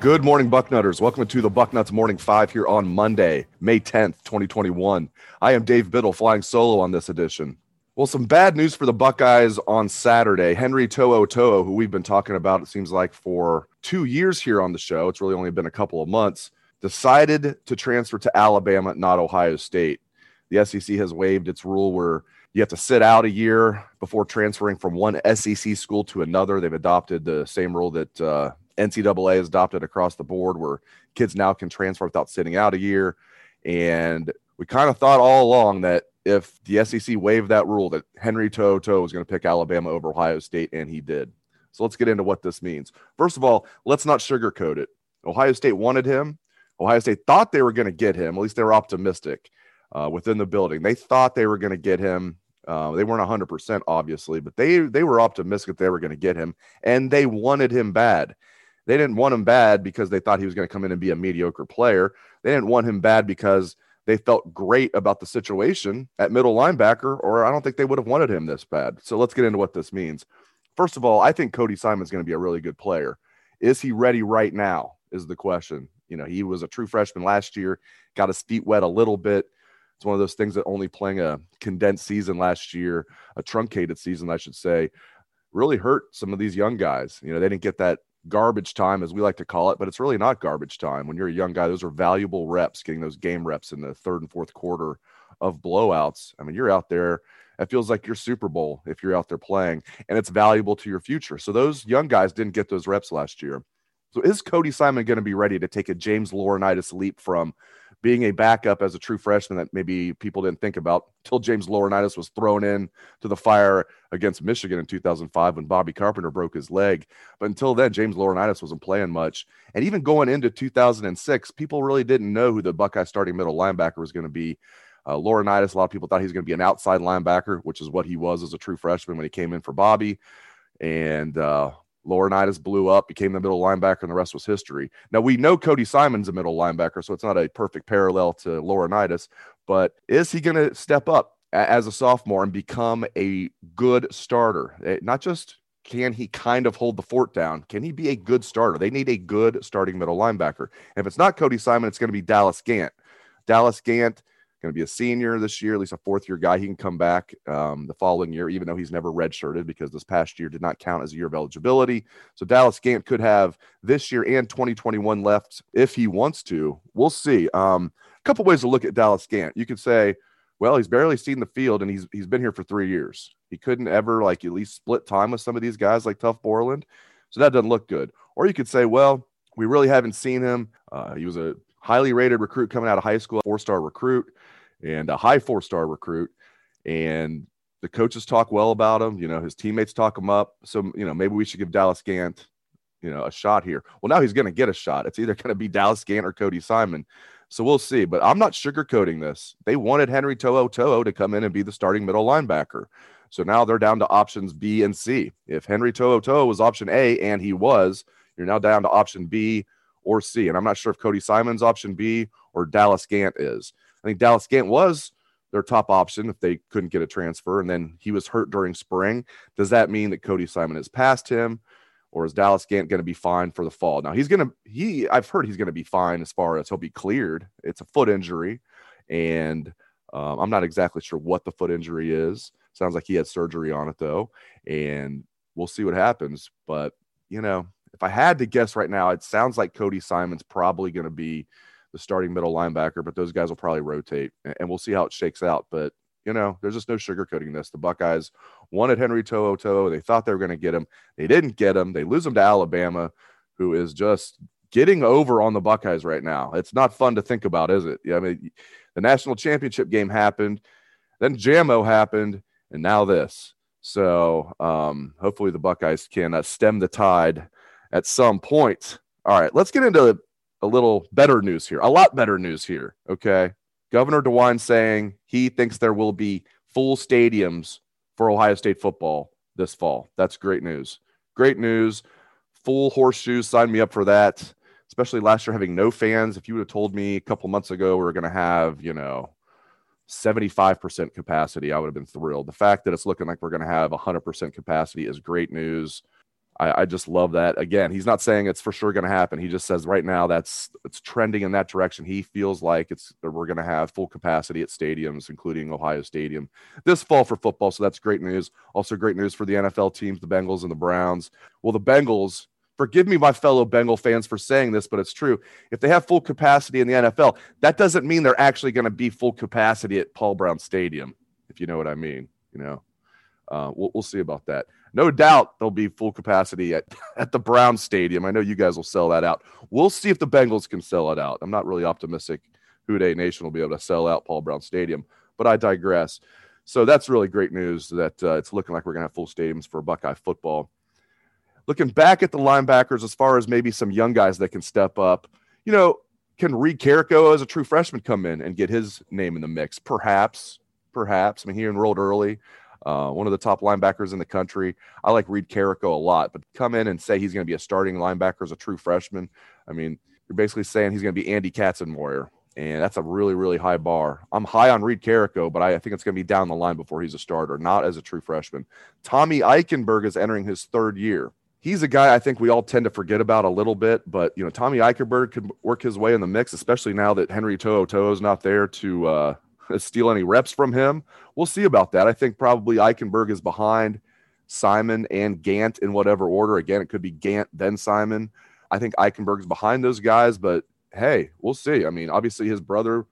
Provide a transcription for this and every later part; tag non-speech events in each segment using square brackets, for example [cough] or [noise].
Good morning, Bucknutters. Welcome to the Bucknuts Morning Five here on Monday, May 10th, 2021. I am Dave Biddle flying solo on this edition. Well, some bad news for the Buckeyes on Saturday. Henry To'o To'o, who we've been talking about, it seems like for two years here on the show, it's really only been a couple of months, decided to transfer to Alabama, not Ohio State. The SEC has waived its rule where you have to sit out a year before transferring from one SEC school to another. They've adopted the same rule that uh, NCAA has adopted across the board where kids now can transfer without sitting out a year. And we kind of thought all along that if the SEC waived that rule, that Henry To'o To'o was going to pick Alabama over Ohio State, and he did. So let's get into what this means. First of all, let's not sugarcoat it. Ohio State wanted him. Ohio State thought they were going to get him. At least they were optimistic uh, within the building. They thought they were going to get him. Uh, they weren't 100% obviously, but they they were optimistic they were going to get him, and they wanted him bad. They didn't want him bad because they thought he was going to come in and be a mediocre player. They didn't want him bad because they felt great about the situation at middle linebacker, or I don't think they would have wanted him this bad. So let's get into what this means. First of all, I think Cody Simon's going to be a really good player. Is he ready right now? Is the question. You know, he was a true freshman last year, got his feet wet a little bit. It's one of those things that only playing a condensed season last year, a truncated season, I should say, really hurt some of these young guys. You know, they didn't get that garbage time, as we like to call it, but it's really not garbage time. When you're a young guy, those are valuable reps, getting those game reps in the third and fourth quarter of blowouts. I mean, you're out there. It feels like your Super Bowl if you're out there playing, and it's valuable to your future. So those young guys didn't get those reps last year. So is Cody Simon going to be ready to take a James Laurinaitis leap from being a backup as a true freshman that maybe people didn't think about until James Laurinaitis was thrown in to the fire against Michigan in 2005 when Bobby Carpenter broke his leg. But until then, James Laurinaitis wasn't playing much. And even going into 2006, people really didn't know who the Buckeye starting middle linebacker was going to be. Uh, Laurinaitis, a lot of people thought he was going to be an outside linebacker, which is what he was as a true freshman when he came in for Bobby. And uh, Laurinaitis blew up, became the middle linebacker, and the rest was history. Now we know Cody Simon's a middle linebacker, so it's not a perfect parallel to Laurinaitis, but is he going to step up as a sophomore and become a good starter? Eh, not just can he kind of hold the fort down? Can he be a good starter? They need a good starting middle linebacker. And if it's not Cody Simon, it's going to be Dallas Gant. Dallas Gant going to be a senior this year, at least a fourth year guy. He can come back um, the following year, even though he's never redshirted because this past year did not count as a year of eligibility. So Dallas Gant could have this year and 2021 left if he wants to. We'll see. Um, a couple ways to look at Dallas Gant. You could say, well, he's barely seen the field and he's he's been here for three years. He couldn't ever like at least split time with some of these guys like Tuf Borland. So that doesn't look good. Or you could say, well, we really haven't seen him. Uh, he was a highly rated recruit coming out of high school, four star recruit and a high four star recruit. And the coaches talk well about him. You know, his teammates talk him up. So, you know, maybe we should give Dallas Gant, you know, a shot here. Well, now he's going to get a shot. It's either going to be Dallas Gant or Cody Simon. So we'll see. But I'm not sugarcoating this. They wanted Henry To'o To'o to come in and be the starting middle linebacker. So now they're down to options B and C. If Henry To'o To'o was option A, and he was, you're now down to option B or C. And I'm not sure if Cody Simon's option B or Dallas Gant is. I think Dallas Gant was their top option if they couldn't get a transfer, and then he was hurt during spring. Does that mean that Cody Simon has passed him, or is Dallas Gant going to be fine for the fall? Now he's going to he I've heard he's going to be fine as far as he'll be cleared. It's a foot injury, and um, I'm not exactly sure what the foot injury is. Sounds like he had surgery on it though, and we'll see what happens. But you know, if I had to guess right now, it sounds like Cody Simon's probably going to be the starting middle linebacker, but those guys will probably rotate and we'll see how it shakes out. But you know, there's just no sugarcoating this. The Buckeyes wanted Henry To'oTo'o. They thought they were going to get him. They didn't get him. They lose him to Alabama, who is just getting over on the Buckeyes right now. It's not fun to think about, is it? Yeah, I mean, the national championship game happened, then Jamo happened, and now this. So um, hopefully the Buckeyes can uh, stem the tide at some point. All right, let's get into a little better news here. A lot better news here. Okay. Governor DeWine saying he thinks there will be full stadiums for Ohio State football this fall. That's great news. Great news. Full horseshoes. Sign me up for that. Especially last year having no fans. If you would have told me a couple months ago we are going to have, you know, 75% capacity, I would have been thrilled. The fact that it's looking like we're going to have 100% capacity is great news. I, I just love that. Again, he's not saying it's for sure going to happen. He just says right now that's it's trending in that direction. He feels like it's we're going to have full capacity at stadiums, including Ohio Stadium, this fall for football. So that's great news. Also, great news for the NFL teams, the Bengals and the Browns. Well, the Bengals forgive me, my fellow Bengal fans, for saying this, but it's true. If they have full capacity in the NFL, that doesn't mean they're actually going to be full capacity at Paul Brown Stadium, if you know what I mean. You know, uh, we'll, we'll see about that no doubt there'll be full capacity at, [laughs] at the Brown Stadium. I know you guys will sell that out. We'll see if the Bengals can sell it out. I'm not really optimistic Who Dey Nation will be able to sell out Paul Brown Stadium, but I digress. So that's really great news that uh, it's looking like we're going to have full stadiums for Buckeye football. Looking back at the linebackers, as far as maybe some young guys that can step up, you know, can Reed Carrico as a true freshman come in and get his name in the mix? Perhaps, perhaps. I mean, he enrolled early uh, one of the top linebackers in the country. I like Reed Carrico a lot, but come in and say he's going to be a starting linebacker as a true freshman. I mean, you're basically saying he's going to be Andy Katzenmoyer, and that's a really, really high bar. I'm high on Reed Carrico, but I, I think it's going to be down the line before he's a starter, not as a true freshman. Tommy Eichenberg is entering his third year. He's a guy I think we all tend to forget about a little bit, but you know Tommy Eichenberg could work his way in the mix, especially now that Henry To'oTo'o is not there to uh, steal any reps from him. We'll see about that. I think probably Eichenberg is behind Simon and Gant in whatever order. Again, it could be Gant, then Simon. I think Eichenberg is behind those guys, but hey, we'll see. I mean, obviously, his brother,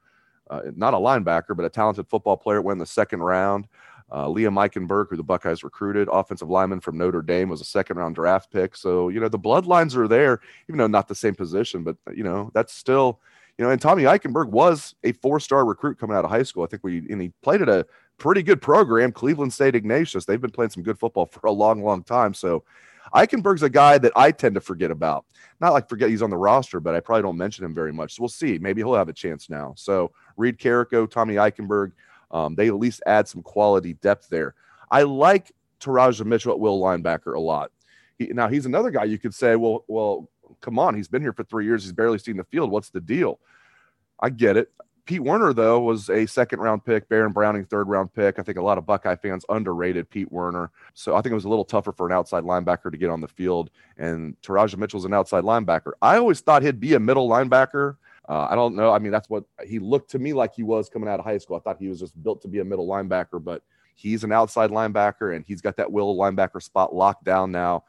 uh, not a linebacker, but a talented football player, went in the second round. Uh, Liam Eichenberg, who the Buckeyes recruited, offensive lineman from Notre Dame, was a second round draft pick. So, you know, the bloodlines are there, even though not the same position, but, you know, that's still you know, and Tommy Eichenberg was a four-star recruit coming out of high school. I think we and he played at a pretty good program, Cleveland Saint Ignatius. They've been playing some good football for a long, long time. So Eichenberg's a guy that I tend to forget about. Not like forget he's on the roster, but I probably don't mention him very much. So we'll see. Maybe he'll have a chance now. So Reed Carrico, Tommy Eichenberg, um, they at least add some quality depth there. I like Teradja Mitchell at will linebacker a lot. He, now he's another guy you could say, well, well, come on, he's been here for three years. He's barely seen the field. What's the deal? I get it. Pete Werner, though, was a second round pick, Baron Browning, third round pick. I think a lot of Buckeye fans underrated Pete Werner. So I think it was a little tougher for an outside linebacker to get on the field. And Teradja Mitchell's an outside linebacker. I always thought he'd be a middle linebacker. Uh, I don't know. I mean, that's what he looked to me like he was coming out of high school. I thought he was just built to be a middle linebacker, but he's an outside linebacker and he's got that will linebacker spot locked down now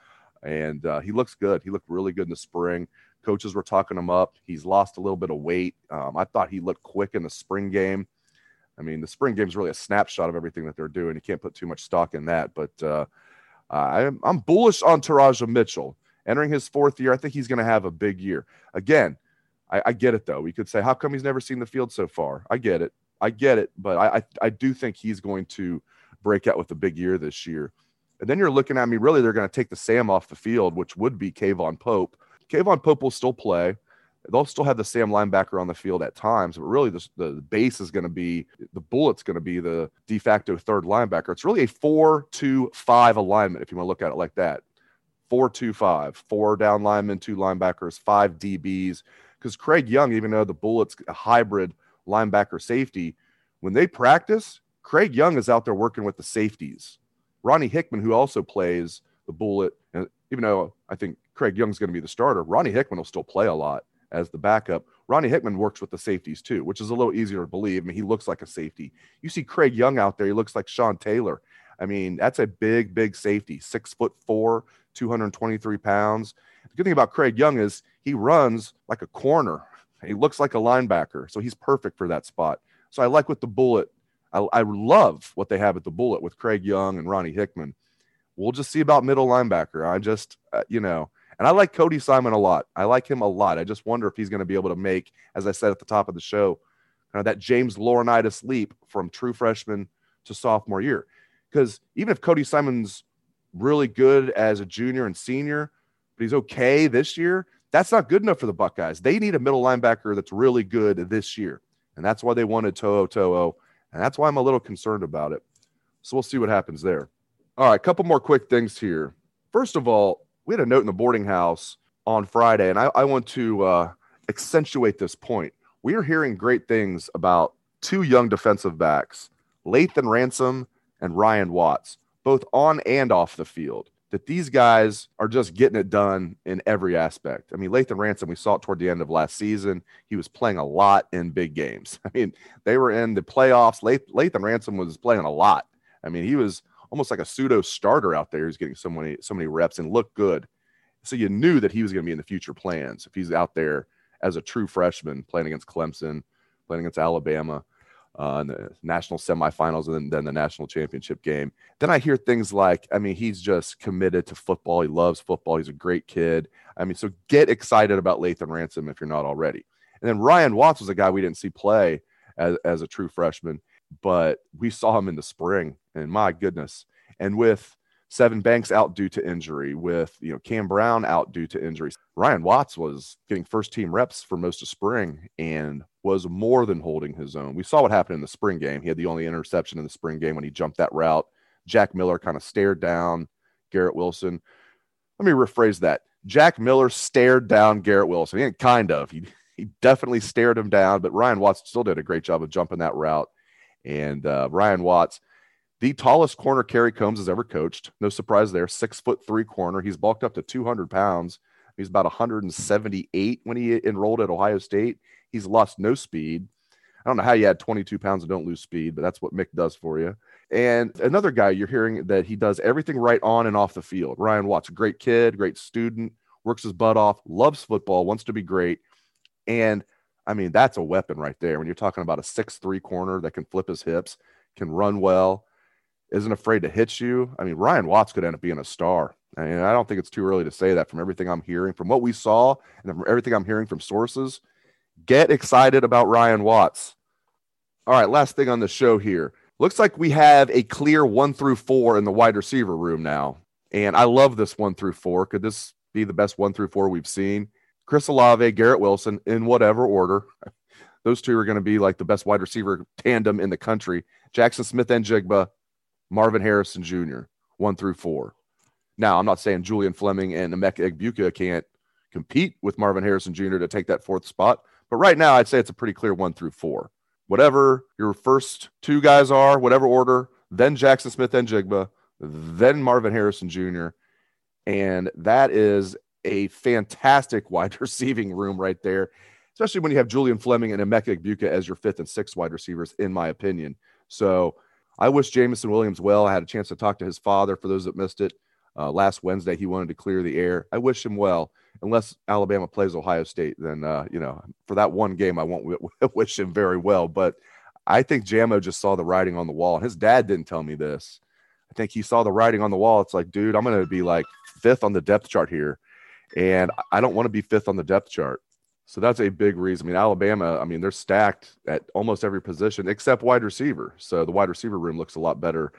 and uh, he looks good. He looked really good in the spring. Coaches were talking him up. He's lost a little bit of weight. Um, I thought he looked quick in the spring game. I mean, the spring game is really a snapshot of everything that they're doing. You can't put too much stock in that, but uh, I'm, I'm bullish on Teradja Mitchell entering his fourth year. I think he's going to have a big year. Again, I, I, get it though. We could say, how come he's never seen the field so far? I get it. I get it, but I, I, I do think he's going to break out with a big year this year. And then you're looking at me, really, they're going to take the Sam off the field, which would be K'Vaughan Pope. K'Vaughan Pope will still play. They'll still have the Sam linebacker on the field at times, but really the, the base is going to be the bullet's going to be the de facto third linebacker. It's really a four two five alignment, if you want to look at it like that. Four two five, four down linemen, two linebackers, five DBs. Because Craig Young, even though the bullet's a hybrid linebacker safety, when they practice, Craig Young is out there working with the safeties. Ronnie Hickman, who also plays the bullet, and even though I think Craig Young's going to be the starter, Ronnie Hickman will still play a lot as the backup. Ronnie Hickman works with the safeties too, which is a little easier to believe. I mean, he looks like a safety. You see Craig Young out there, he looks like Sean Taylor. I mean, that's a big, big safety, six foot four, 223 pounds. The good thing about Craig Young is he runs like a corner. He looks like a linebacker, so he's perfect for that spot. So I like what the bullet. I, I love what they have at the bullet with Craig Young and Ronnie Hickman. We'll just see about middle linebacker. I just, uh, you know, and I like Cody Simon a lot. I like him a lot. I just wonder if he's going to be able to make, as I said at the top of the show, kind of that James Laurinaitis leap from true freshman to sophomore year. Because even if Cody Simon's really good as a junior and senior, but he's okay this year, that's not good enough for the Buckeyes. They need a middle linebacker that's really good this year. And that's why they wanted To'o To'o. And that's why I'm a little concerned about it. So we'll see what happens there. All right, a couple more quick things here. First of all, we had a note in the boarding house on Friday, and I, I want to uh, accentuate this point. We are hearing great things about two young defensive backs, Lathan Ransom and Ryan Watts, both on and off the field. That these guys are just getting it done in every aspect. I mean, Lathan Ransom, we saw it toward the end of last season. He was playing a lot in big games. [laughs] I mean, they were in the playoffs. Lathan Ransom was playing a lot. I mean, he was almost like a pseudo starter out there. He's getting so many so many reps and looked good. So you knew that he was going to be in the future plans if he's out there as a true freshman playing against Clemson, playing against Alabama uh, in the national semifinals and then, then the national championship game. Then I hear things like, I mean, he's just committed to football. He loves football. He's a great kid. I mean, so get excited about Lathan Ransom if you're not already. And then Ryan Watts was a guy we didn't see play as, as a true freshman, but we saw him in the spring. And my goodness. And with Sevyn Banks out due to injury, with you know Cam Brown out due to injuries. Ryan Watts was getting first team reps for most of spring and was more than holding his own. We saw what happened in the spring game. He had the only interception in the spring game when he jumped that route. Jack Miller kind of stared down Garrett Wilson. Let me rephrase that. Jack Miller stared down Garrett Wilson. He didn't kind of. He he definitely stared him down, but Ryan Watts still did a great job of jumping that route. And uh, Ryan Watts the tallest corner Kerry Combs has ever coached. No surprise there. Six foot three corner. He's bulked up to 200 pounds. He's about 178 when he enrolled at Ohio State. He's lost no speed. I don't know how you add 22 pounds and don't lose speed, but that's what Mick does for you. And another guy you're hearing that he does everything right on and off the field. Ryan Watts, great kid, great student, works his butt off, loves football, wants to be great. And I mean, that's a weapon right there. When you're talking about a six-three corner that can flip his hips, can run well, isn't afraid to hit you. I mean, Ryan Watts could end up being a star. I mean, I don't think it's too early to say that from everything I'm hearing, from what we saw, and from everything I'm hearing from sources. Get excited about Ryan Watts. All right, last thing on the show here. Looks like we have a clear one through four in the wide receiver room now. And I love this one through four. Could this be the best one through four we've seen? Chris Olave, Garrett Wilson, in whatever order. [laughs] Those two are going to be like the best wide receiver tandem in the country. Jackson Smith-Njigba, Marvin Harrison Jr., one through four. Now, I'm not saying Julian Fleming and Emeka Egbuka can't compete with Marvin Harrison Jr. to take that fourth spot, but right now, I'd say it's a pretty clear one through four. Whatever your first two guys are, whatever order, then Jackson Smith-Njigba, then Marvin Harrison Jr. And that is a fantastic [laughs] wide receiving room right there, especially when you have Julian Fleming and Emeka Egbuka as your fifth and sixth wide receivers, in my opinion. So I wish Jameson Williams well. I had a chance to talk to his father for those that missed it. Uh, last Wednesday, he wanted to clear the air. I wish him well. Unless Alabama plays Ohio State, then uh, you know for that one game, I won't w- [laughs] wish him very well. But I think Jamo just saw the writing on the wall. His dad didn't tell me this. I think he saw the writing on the wall. It's like, dude, I'm going to be like fifth on the depth chart here, and I don't want to be fifth on the depth chart. So that's a big reason. I mean, Alabama, I mean, they're stacked at almost every position except wide receiver. So the wide receiver room looks a lot better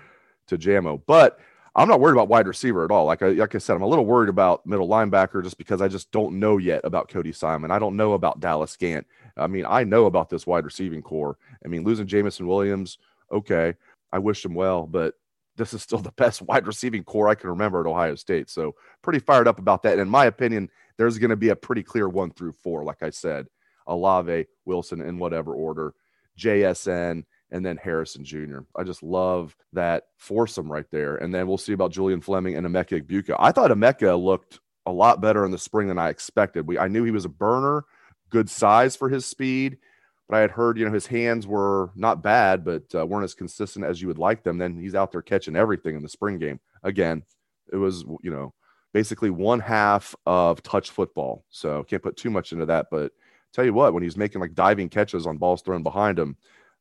to Jamo. But I'm not worried about wide receiver at all. Like I, like I said, I'm a little worried about middle linebacker just because I just don't know yet about Cody Simon. I don't know about Dallas Gant. I mean, I know about this wide receiving corps. I mean, losing Jameson Williams, okay, I wish him well, but this is still the best [laughs] wide receiving corps I can remember at Ohio State. So pretty fired up about that. And in my opinion, there's going to be a pretty clear one through four, like I said, Olave, Wilson in whatever order, JSN, and then Harrison Jr. I just love that foursome right there. And then we'll see about Julian Fleming and Emeka Egbuka. I thought Emeka looked a lot better in the spring than I expected. We I knew he was a burner, good size for his speed, but I had heard you know his hands were not bad, but uh, weren't as consistent as you would like them. Then he's out there catching everything in the spring game. Again, it was you know basically one half of touch football. So can't put too much into that. But tell you what, when he's making like diving catches on balls thrown behind him,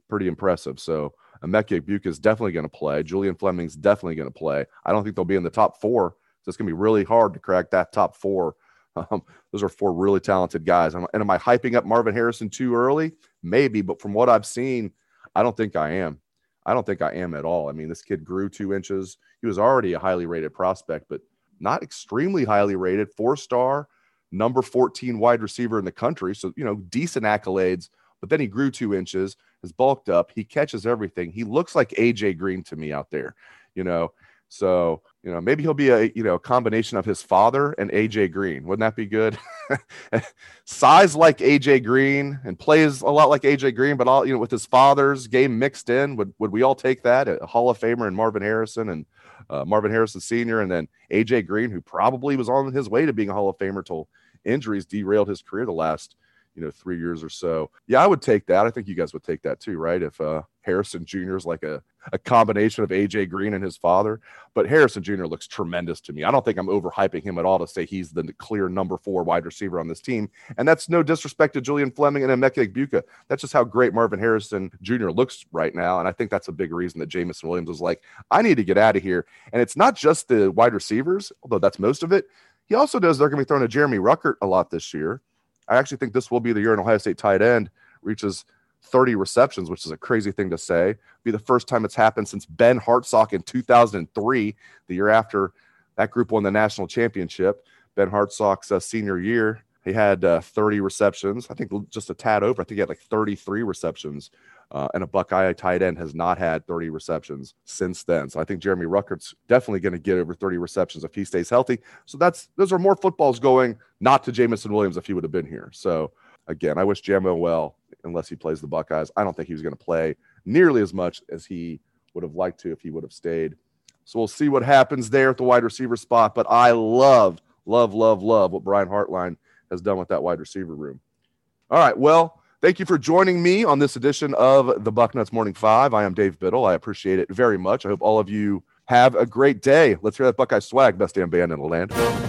pretty impressive. So Emeka Egbuka is definitely going to play. Julian Fleming's definitely going to play. I don't think they'll be in the top four. So it's going to be really hard to crack that top four. [laughs] Um, those are four really talented guys. And am I hyping up Marvin Harrison too early? Maybe, but from what I've seen, I don't think I am. I don't think I am at all. I mean, this kid grew two inches. He was already a highly rated prospect, but not extremely highly rated, four star, number 14 wide receiver in the country. So, you know, decent accolades, but then he grew two inches, has bulked up. He catches everything. He looks like AJ Green to me out there, you know. So, you know, maybe he'll be a, you know, a combination of his father and AJ Green. Wouldn't that be good? [laughs] Size like AJ Green and plays a lot like AJ Green, but all, you know, with his father's game mixed in, would, would we all take that? A Hall of Famer and Marvin Harrison and uh, Marvin Harrison Sr. and then AJ Green, who probably was on his way to being a Hall of Famer till injuries derailed his career the last you know three years or so. Yeah, I would take that. I think you guys would take that too, right? If uh, Harrison Jr. is like a a combination of AJ Green and his father, but Harrison Jr. looks tremendous to me. I don't think I'm overhyping him at all to say he's the clear number four wide receiver on this team. And that's no disrespect to Julian Fleming and Emeka Egbuka. That's just how great Marvin Harrison Jr. looks right now. And I think that's a big reason that Jameson Williams was like, I need to get out of here. And it's not just the wide receivers, although that's most of it. He also does, they're going to be throwing to Jeremy Ruckert a lot this year. I actually think this will be the year an Ohio State tight end reaches 30 receptions, which is a crazy thing to say. Be the first time it's happened since Ben Hartsock in 2003, the year after that group won the national championship. Ben Hartsock's uh, senior year, he had uh, 30 receptions. I think just a tad over. I think he had like 33 receptions. Uh, and a Buckeye tight end has not had 30 receptions since then. So I think Jeremy Ruckert's definitely going to get over 30 receptions if he stays healthy. So that's those are more footballs going not to Jameson Williams if he would have been here. So again, I wish Jamo well unless he plays the Buckeyes. I don't think he was going to play nearly as much as he would have liked to if he would have stayed. So we'll see what happens there at the wide receiver spot. But I love, love, love, love what Brian Hartline has done with that wide receiver room. All right. Well, thank you for joining me on this edition of the Bucknuts Morning Five. I am Dave Biddle. I appreciate it very much. I hope all of you have a great day. Let's hear that Buckeye swag, best damn band in the land.